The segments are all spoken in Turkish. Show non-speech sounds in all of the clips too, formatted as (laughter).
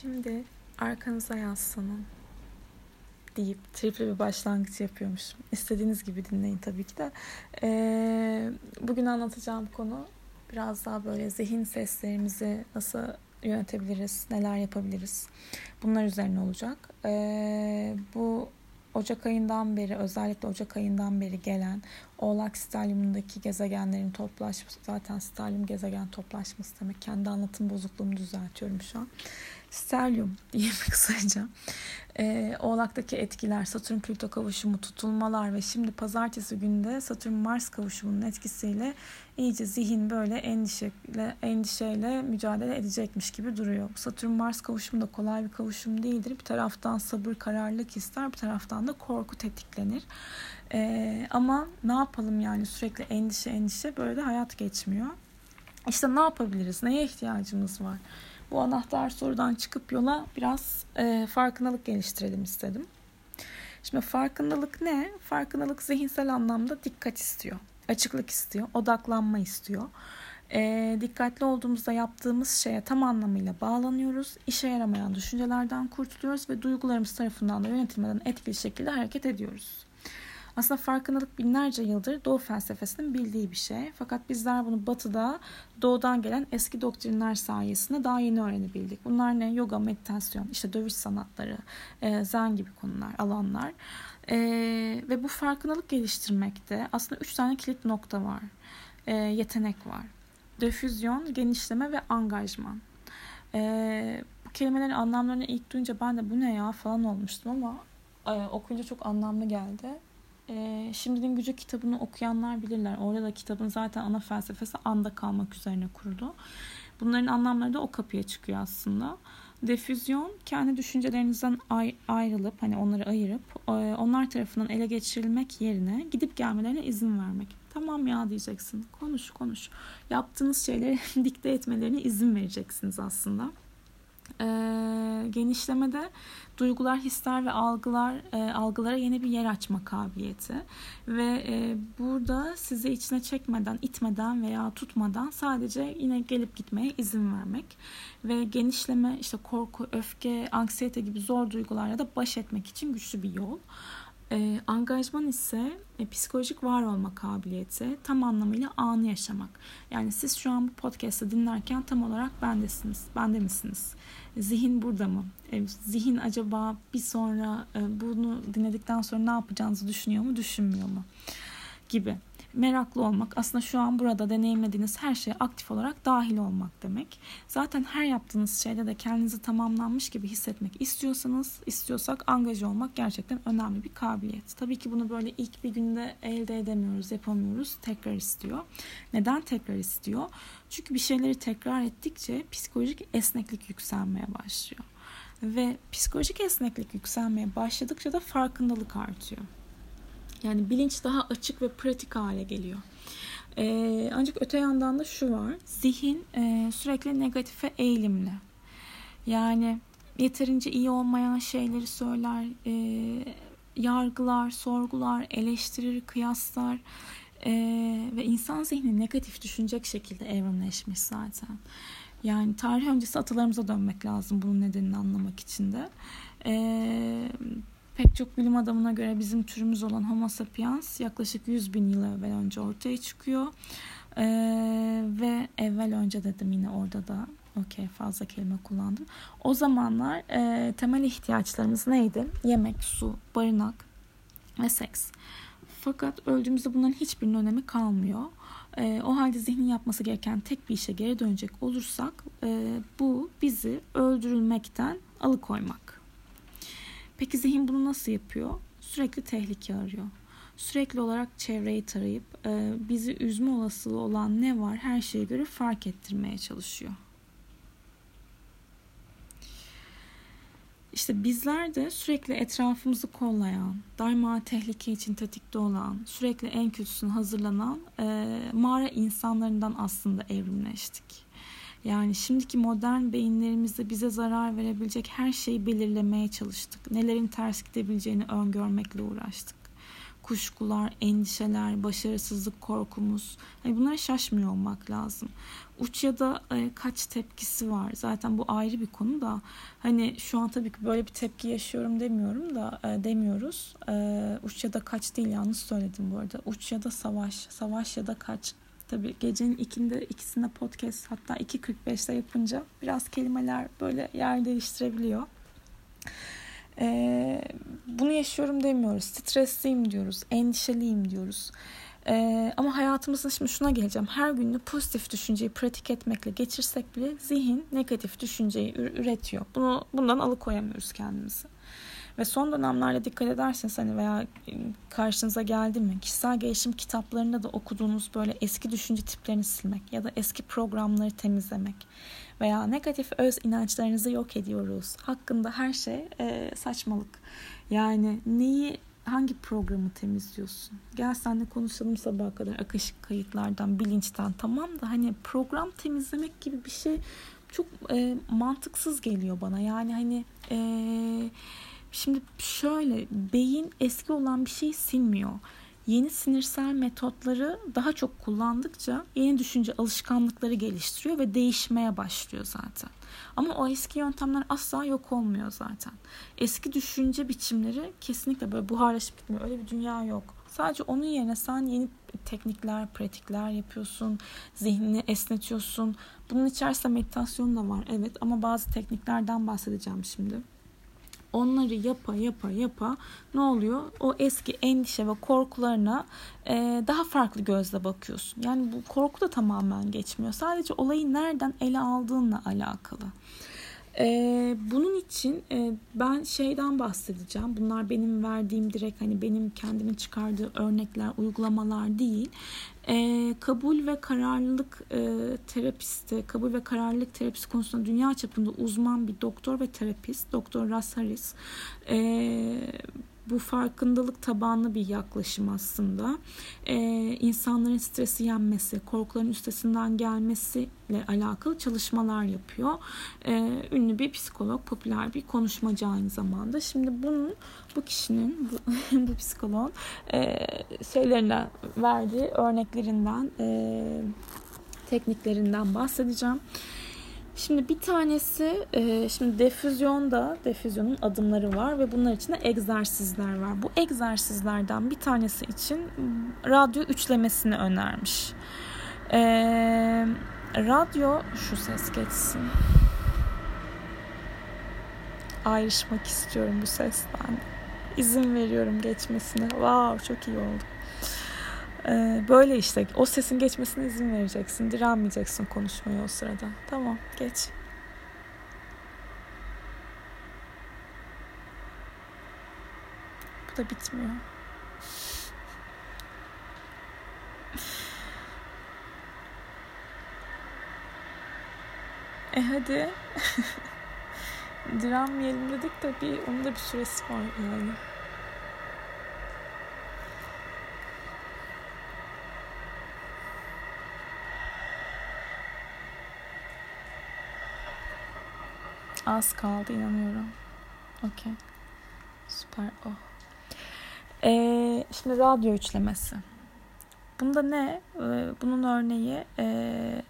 Şimdi arkanıza yaslanın deyip tripli bir başlangıç yapıyormuşum. İstediğiniz gibi dinleyin tabii ki de. Ee, bugün anlatacağım konu biraz daha böyle zihin seslerimizi nasıl yönetebiliriz, neler yapabiliriz. Bunlar üzerine olacak. Ee, bu Ocak ayından beri özellikle Ocak ayından beri gelen Oğlak Stelyumundaki gezegenlerin toplaşması zaten Stelyum gezegen toplaşması demek. Kendi anlatım bozukluğumu düzeltiyorum şu an. Stelyum diyeyim (laughs) kısaca. Ee, Oğlak'taki etkiler, Satürn Plüto kavuşumu, tutulmalar ve şimdi pazartesi günde Satürn Mars kavuşumunun etkisiyle iyice zihin böyle endişeyle, endişeyle mücadele edecekmiş gibi duruyor. Satürn Mars kavuşumu da kolay bir kavuşum değildir. Bir taraftan sabır, kararlılık ister, bir taraftan da korku tetiklenir. Ee, ama ne yapalım yani sürekli endişe endişe böyle de hayat geçmiyor. İşte ne yapabiliriz? Neye ihtiyacımız var? Bu anahtar sorudan çıkıp yola biraz e, farkındalık geliştirelim istedim. Şimdi farkındalık ne? Farkındalık zihinsel anlamda dikkat istiyor, açıklık istiyor, odaklanma istiyor. E, dikkatli olduğumuzda yaptığımız şeye tam anlamıyla bağlanıyoruz. İşe yaramayan düşüncelerden kurtuluyoruz ve duygularımız tarafından da yönetilmeden etkili şekilde hareket ediyoruz. Aslında farkındalık binlerce yıldır Doğu felsefesinin bildiği bir şey. Fakat bizler bunu batıda doğudan gelen eski doktrinler sayesinde daha yeni öğrenebildik. Bunlar ne? Yoga, meditasyon, işte dövüş sanatları, e, zen gibi konular, alanlar. E, ve bu farkındalık geliştirmekte aslında üç tane kilit nokta var. E, yetenek var. Defüzyon, genişleme ve angajman. Bu kelimelerin anlamlarını ilk duyunca ben de bu ne ya falan olmuştum ama e, okuyunca çok anlamlı geldi. E, Şimdinin Gücü kitabını okuyanlar bilirler. Orada da kitabın zaten ana felsefesi anda kalmak üzerine kurdu. Bunların anlamları da o kapıya çıkıyor aslında. Defüzyon kendi düşüncelerinizden ayrılıp hani onları ayırıp onlar tarafından ele geçirilmek yerine gidip gelmelerine izin vermek. Tamam ya diyeceksin. Konuş konuş. Yaptığınız şeyleri (laughs) dikte etmelerine izin vereceksiniz aslında. Ee, genişlemede duygular, hisler ve algılar e, algılara yeni bir yer açma kabiliyeti ve e, burada sizi içine çekmeden, itmeden veya tutmadan sadece yine gelip gitmeye izin vermek ve genişleme işte korku, öfke, anksiyete gibi zor duygularla da baş etmek için güçlü bir yol. E, angajman ise e, psikolojik var olma kabiliyeti, tam anlamıyla anı yaşamak. Yani siz şu an bu podcast'ı dinlerken tam olarak bendesiniz, bende misiniz? Zihin burada mı? E, zihin acaba bir sonra e, bunu dinledikten sonra ne yapacağınızı düşünüyor mu, düşünmüyor mu? Gibi meraklı olmak aslında şu an burada deneyimlediğiniz her şeye aktif olarak dahil olmak demek. Zaten her yaptığınız şeyde de kendinizi tamamlanmış gibi hissetmek istiyorsanız, istiyorsak angaja olmak gerçekten önemli bir kabiliyet. Tabii ki bunu böyle ilk bir günde elde edemiyoruz, yapamıyoruz. Tekrar istiyor. Neden tekrar istiyor? Çünkü bir şeyleri tekrar ettikçe psikolojik esneklik yükselmeye başlıyor. Ve psikolojik esneklik yükselmeye başladıkça da farkındalık artıyor. Yani bilinç daha açık ve pratik hale geliyor. Ee, ancak öte yandan da şu var. Zihin e, sürekli negatife eğilimli. Yani yeterince iyi olmayan şeyleri söyler, e, yargılar, sorgular, eleştirir, kıyaslar e, ve insan zihni negatif düşünecek şekilde evrimleşmiş zaten. Yani tarih öncesi atalarımıza dönmek lazım bunun nedenini anlamak için de. E, Pek çok bilim adamına göre bizim türümüz olan Homo sapiens yaklaşık 100 bin yıl evvel önce ortaya çıkıyor. Ee, ve evvel önce dedim yine orada da okey fazla kelime kullandım. O zamanlar e, temel ihtiyaçlarımız neydi? Yemek, su, barınak ve seks. Fakat öldüğümüzde bunların hiçbirinin önemi kalmıyor. E, o halde zihnin yapması gereken tek bir işe geri dönecek olursak e, bu bizi öldürülmekten alıkoymak. Peki zihin bunu nasıl yapıyor? Sürekli tehlike arıyor. Sürekli olarak çevreyi tarayıp e, bizi üzme olasılığı olan ne var her şeye göre fark ettirmeye çalışıyor. İşte bizler de sürekli etrafımızı kollayan, daima tehlike için tetikte olan, sürekli en kötüsünü hazırlanan e, mağara insanlarından aslında evrimleştik. Yani şimdiki modern beyinlerimizde bize zarar verebilecek her şeyi belirlemeye çalıştık. Nelerin ters gidebileceğini öngörmekle uğraştık. kuşkular, endişeler, başarısızlık korkumuz. Hani bunlara şaşmıyor olmak lazım. Uç ya da e, kaç tepkisi var. Zaten bu ayrı bir konu da hani şu an tabii ki böyle bir tepki yaşıyorum demiyorum da e, demiyoruz. E, uç ya da kaç değil yanlış söyledim bu arada. Uç ya da savaş, savaş ya da kaç. Tabii gecenin ikinde ikisinde podcast hatta 2.45'te yapınca biraz kelimeler böyle yer değiştirebiliyor. Ee, bunu yaşıyorum demiyoruz. Stresliyim diyoruz. Endişeliyim diyoruz. Ee, ama hayatımızın şimdi şuna geleceğim. Her günü pozitif düşünceyi pratik etmekle geçirsek bile zihin negatif düşünceyi üretiyor. Bunu bundan alıkoyamıyoruz kendimizi. Ve son dönemlerde dikkat ederseniz hani veya karşınıza geldi mi kişisel gelişim kitaplarında da okuduğunuz böyle eski düşünce tiplerini silmek ya da eski programları temizlemek veya negatif öz inançlarınızı yok ediyoruz. Hakkında her şey e, saçmalık. Yani neyi hangi programı temizliyorsun? Gel senle konuşalım sabaha kadar akışık kayıtlardan, bilinçten tamam da hani program temizlemek gibi bir şey çok e, mantıksız geliyor bana. Yani hani e, şimdi şöyle beyin eski olan bir şey silmiyor yeni sinirsel metotları daha çok kullandıkça yeni düşünce alışkanlıkları geliştiriyor ve değişmeye başlıyor zaten. Ama o eski yöntemler asla yok olmuyor zaten. Eski düşünce biçimleri kesinlikle böyle buharlaşıp gitmiyor. Öyle bir dünya yok. Sadece onun yerine sen yeni teknikler, pratikler yapıyorsun, zihnini esnetiyorsun. Bunun içerisinde meditasyon da var evet ama bazı tekniklerden bahsedeceğim şimdi. Onları yapa yapa yapa ne oluyor? O eski endişe ve korkularına e, daha farklı gözle bakıyorsun. Yani bu korku da tamamen geçmiyor. Sadece olayı nereden ele aldığınla alakalı. Ee, bunun için e, ben şeyden bahsedeceğim. Bunlar benim verdiğim direkt hani benim kendimin çıkardığı örnekler, uygulamalar değil. Ee, kabul ve kararlılık e, terapisti, kabul ve kararlılık terapisi konusunda dünya çapında uzman bir doktor ve terapist, Doktor Russ Harris. Ee, bu farkındalık tabanlı bir yaklaşım aslında. Ee, insanların stresi yenmesi, korkuların üstesinden gelmesiyle alakalı çalışmalar yapıyor. Ee, ünlü bir psikolog, popüler bir konuşmacı aynı zamanda. Şimdi bunun bu kişinin, bu, (laughs) bu psikoloğun e, şeylerinden verdiği örneklerinden, e, tekniklerinden bahsedeceğim. Şimdi bir tanesi e, şimdi defüzyonda defüzyonun adımları var ve bunlar için de egzersizler var. Bu egzersizlerden bir tanesi için radyo üçlemesini önermiş. E, radyo şu ses geçsin. Ayrışmak istiyorum bu sesten. İzin veriyorum geçmesine. Wow çok iyi oldu. Ee, böyle işte o sesin geçmesine izin vereceksin. Direnmeyeceksin konuşmayı o sırada. Tamam geç. Bu da bitmiyor. E hadi. (laughs) Direnmeyelim dedik de bir onun da bir süresi var yani. Az kaldı inanıyorum. Okey. Süper. Oh. Ee, şimdi radyo üçlemesi. Bunda ne? Ee, bunun örneği e,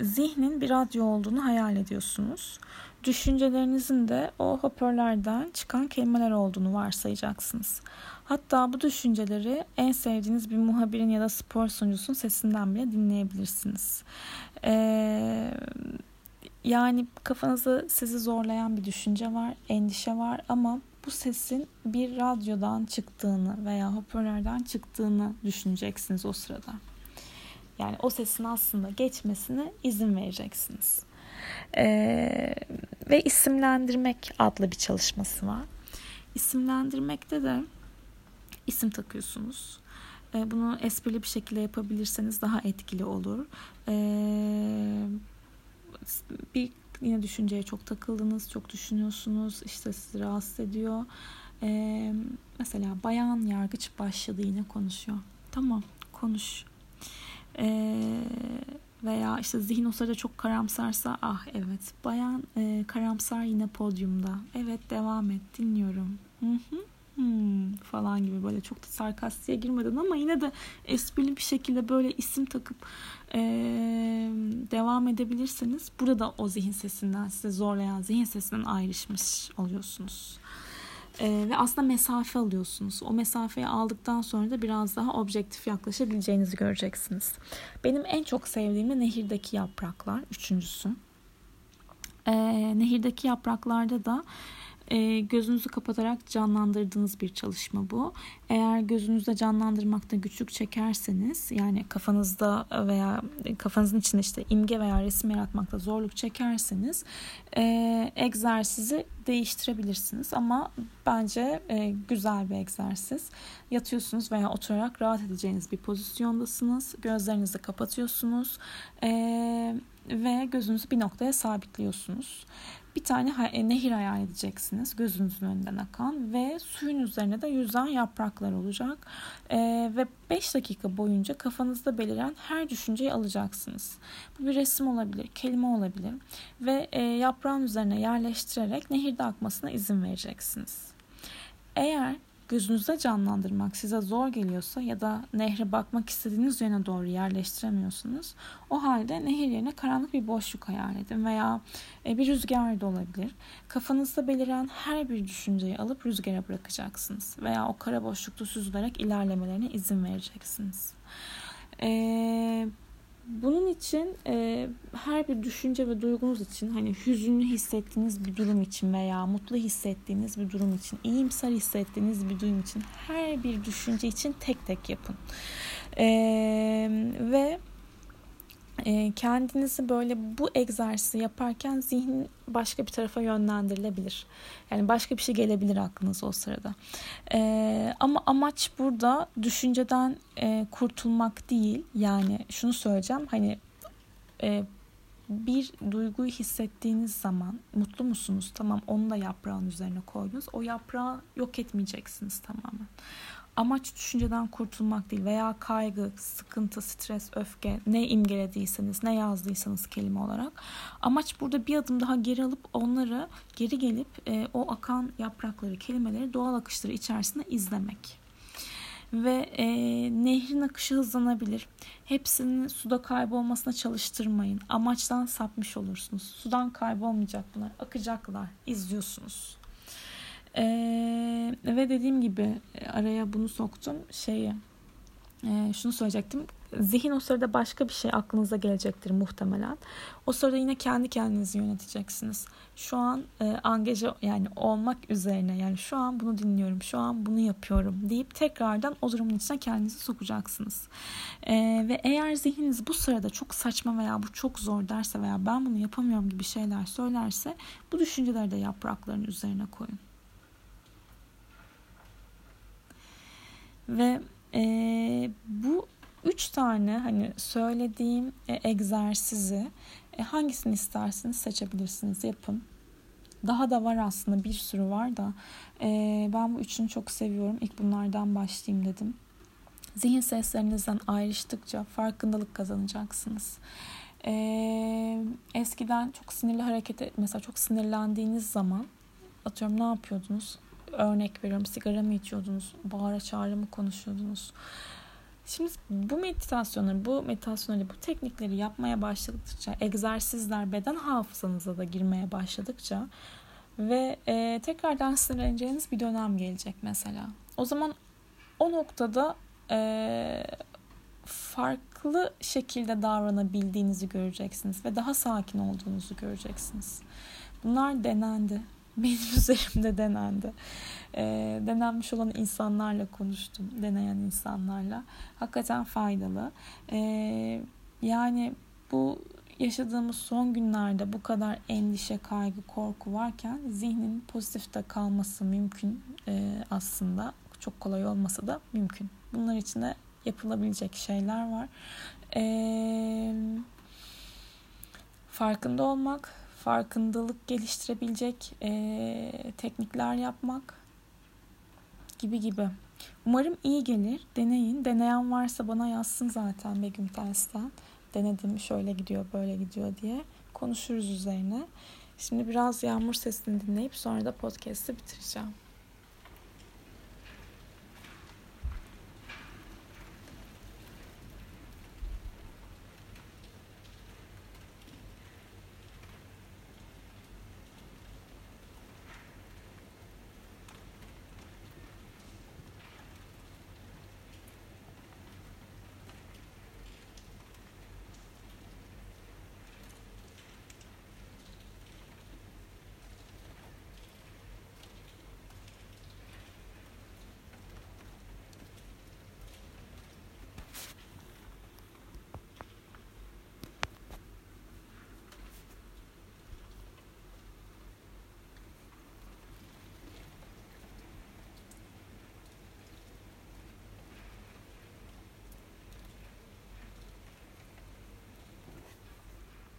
zihnin bir radyo olduğunu hayal ediyorsunuz. Düşüncelerinizin de o hoparlörlerden çıkan kelimeler olduğunu varsayacaksınız. Hatta bu düşünceleri en sevdiğiniz bir muhabirin ya da spor sunucusunun sesinden bile dinleyebilirsiniz. Ee, yani kafanızı sizi zorlayan bir düşünce var, endişe var ama bu sesin bir radyodan çıktığını veya hoparlörden çıktığını düşüneceksiniz o sırada. Yani o sesin aslında geçmesine izin vereceksiniz. Ee, ve isimlendirmek adlı bir çalışması var. İsimlendirmekte de isim takıyorsunuz. Ee, bunu esprili bir şekilde yapabilirseniz daha etkili olur. Ee, bir yine düşünceye çok takıldınız, çok düşünüyorsunuz, işte sizi rahatsız ediyor. Ee, mesela bayan yargıç başladı yine konuşuyor. Tamam konuş. Ee, veya işte zihin o sırada çok karamsarsa ah evet bayan e, karamsar yine podyumda. Evet devam et dinliyorum. Hı hı. Hmm, falan gibi böyle çok da sarkastiğe girmeden ama yine de esprili bir şekilde böyle isim takıp e, devam edebilirseniz burada o zihin sesinden size zorlayan zihin sesinden ayrışmış oluyorsunuz. E, ve aslında mesafe alıyorsunuz. O mesafeyi aldıktan sonra da biraz daha objektif yaklaşabileceğinizi göreceksiniz. Benim en çok sevdiğim de nehirdeki yapraklar. Üçüncüsü. E, nehirdeki yapraklarda da e, gözünüzü kapatarak canlandırdığınız bir çalışma bu. Eğer gözünüzde canlandırmakta güçlük çekerseniz yani kafanızda veya kafanızın içinde işte imge veya resim yaratmakta zorluk çekerseniz e, egzersizi değiştirebilirsiniz ama bence e, güzel bir egzersiz. Yatıyorsunuz veya oturarak rahat edeceğiniz bir pozisyondasınız. Gözlerinizi kapatıyorsunuz e, ve gözünüzü bir noktaya sabitliyorsunuz bir tane e, nehir hayal edeceksiniz gözünüzün önünden akan ve suyun üzerine de yüzen yapraklar olacak e, ve 5 dakika boyunca kafanızda beliren her düşünceyi alacaksınız. Bu bir resim olabilir, kelime olabilir ve e, yaprağın üzerine yerleştirerek nehirde akmasına izin vereceksiniz. Eğer gözünüzde canlandırmak size zor geliyorsa ya da nehre bakmak istediğiniz yöne doğru yerleştiremiyorsunuz. O halde nehir yerine karanlık bir boşluk hayal edin veya e, bir rüzgar da olabilir. Kafanızda beliren her bir düşünceyi alıp rüzgara bırakacaksınız veya o kara boşlukta süzülerek ilerlemelerine izin vereceksiniz. Eee bunun için e, her bir düşünce ve duygunuz için hani hüzünlü hissettiğiniz bir durum için veya mutlu hissettiğiniz bir durum için, iyimser hissettiğiniz bir durum için her bir düşünce için tek tek yapın. E, ve kendinizi böyle bu egzersizi yaparken zihin başka bir tarafa yönlendirilebilir. Yani başka bir şey gelebilir aklınıza o sırada. E, ama amaç burada düşünceden e, kurtulmak değil. Yani şunu söyleyeceğim. Hani e, bir duyguyu hissettiğiniz zaman mutlu musunuz? Tamam onu da yaprağın üzerine koydunuz. O yaprağı yok etmeyeceksiniz tamamen. Amaç düşünceden kurtulmak değil veya kaygı, sıkıntı, stres, öfke ne imgelediyseniz, ne yazdıysanız kelime olarak. Amaç burada bir adım daha geri alıp onları geri gelip e, o akan yaprakları, kelimeleri doğal akışları içerisinde izlemek. Ve e, nehrin akışı hızlanabilir. Hepsini suda kaybolmasına çalıştırmayın. Amaçtan sapmış olursunuz. Sudan kaybolmayacak bunlar. Akacaklar. İzliyorsunuz. Ee, ve dediğim gibi e, araya bunu soktum. Şeyi e, şunu söyleyecektim. Zihin o sırada başka bir şey aklınıza gelecektir muhtemelen. O sırada yine kendi kendinizi yöneteceksiniz. Şu an e, angaja yani olmak üzerine yani şu an bunu dinliyorum, şu an bunu yapıyorum deyip tekrardan o durumun içine kendinizi sokacaksınız. E, ve eğer zihniniz bu sırada çok saçma veya bu çok zor derse veya ben bunu yapamıyorum gibi şeyler söylerse bu düşünceleri de yaprakların üzerine koyun. Ve e, bu üç tane hani söylediğim e, egzersizi e, hangisini isterseniz seçebilirsiniz yapın. Daha da var aslında bir sürü var da e, ben bu üçünü çok seviyorum. İlk bunlardan başlayayım dedim. Zihin seslerinizden ayrıştıkça farkındalık kazanacaksınız. Ee, eskiden çok sinirli hareket et, mesela çok sinirlendiğiniz zaman atıyorum ne yapıyordunuz? Örnek veriyorum sigara mı içiyordunuz, bağıra çağrı mı konuşuyordunuz. Şimdi bu meditasyonları, bu meditasyonları, bu teknikleri yapmaya başladıkça, egzersizler beden hafızanıza da girmeye başladıkça ve e, tekrardan sinirleneceğiniz bir dönem gelecek mesela. O zaman o noktada e, farklı şekilde davranabildiğinizi göreceksiniz ve daha sakin olduğunuzu göreceksiniz. Bunlar denendi benim (laughs) üzerimde denendi. E, denenmiş olan insanlarla konuştum. Deneyen insanlarla. Hakikaten faydalı. E, yani bu yaşadığımız son günlerde bu kadar endişe, kaygı, korku varken zihnin pozitifte kalması mümkün e, aslında. Çok kolay olmasa da mümkün. Bunlar için de yapılabilecek şeyler var. E, farkında olmak, farkındalık geliştirebilecek e, teknikler yapmak gibi gibi. Umarım iyi gelir. Deneyin. Deneyen varsa bana yazsın zaten Begüm Tels'ten. Denedim şöyle gidiyor böyle gidiyor diye. Konuşuruz üzerine. Şimdi biraz yağmur sesini dinleyip sonra da podcast'ı bitireceğim.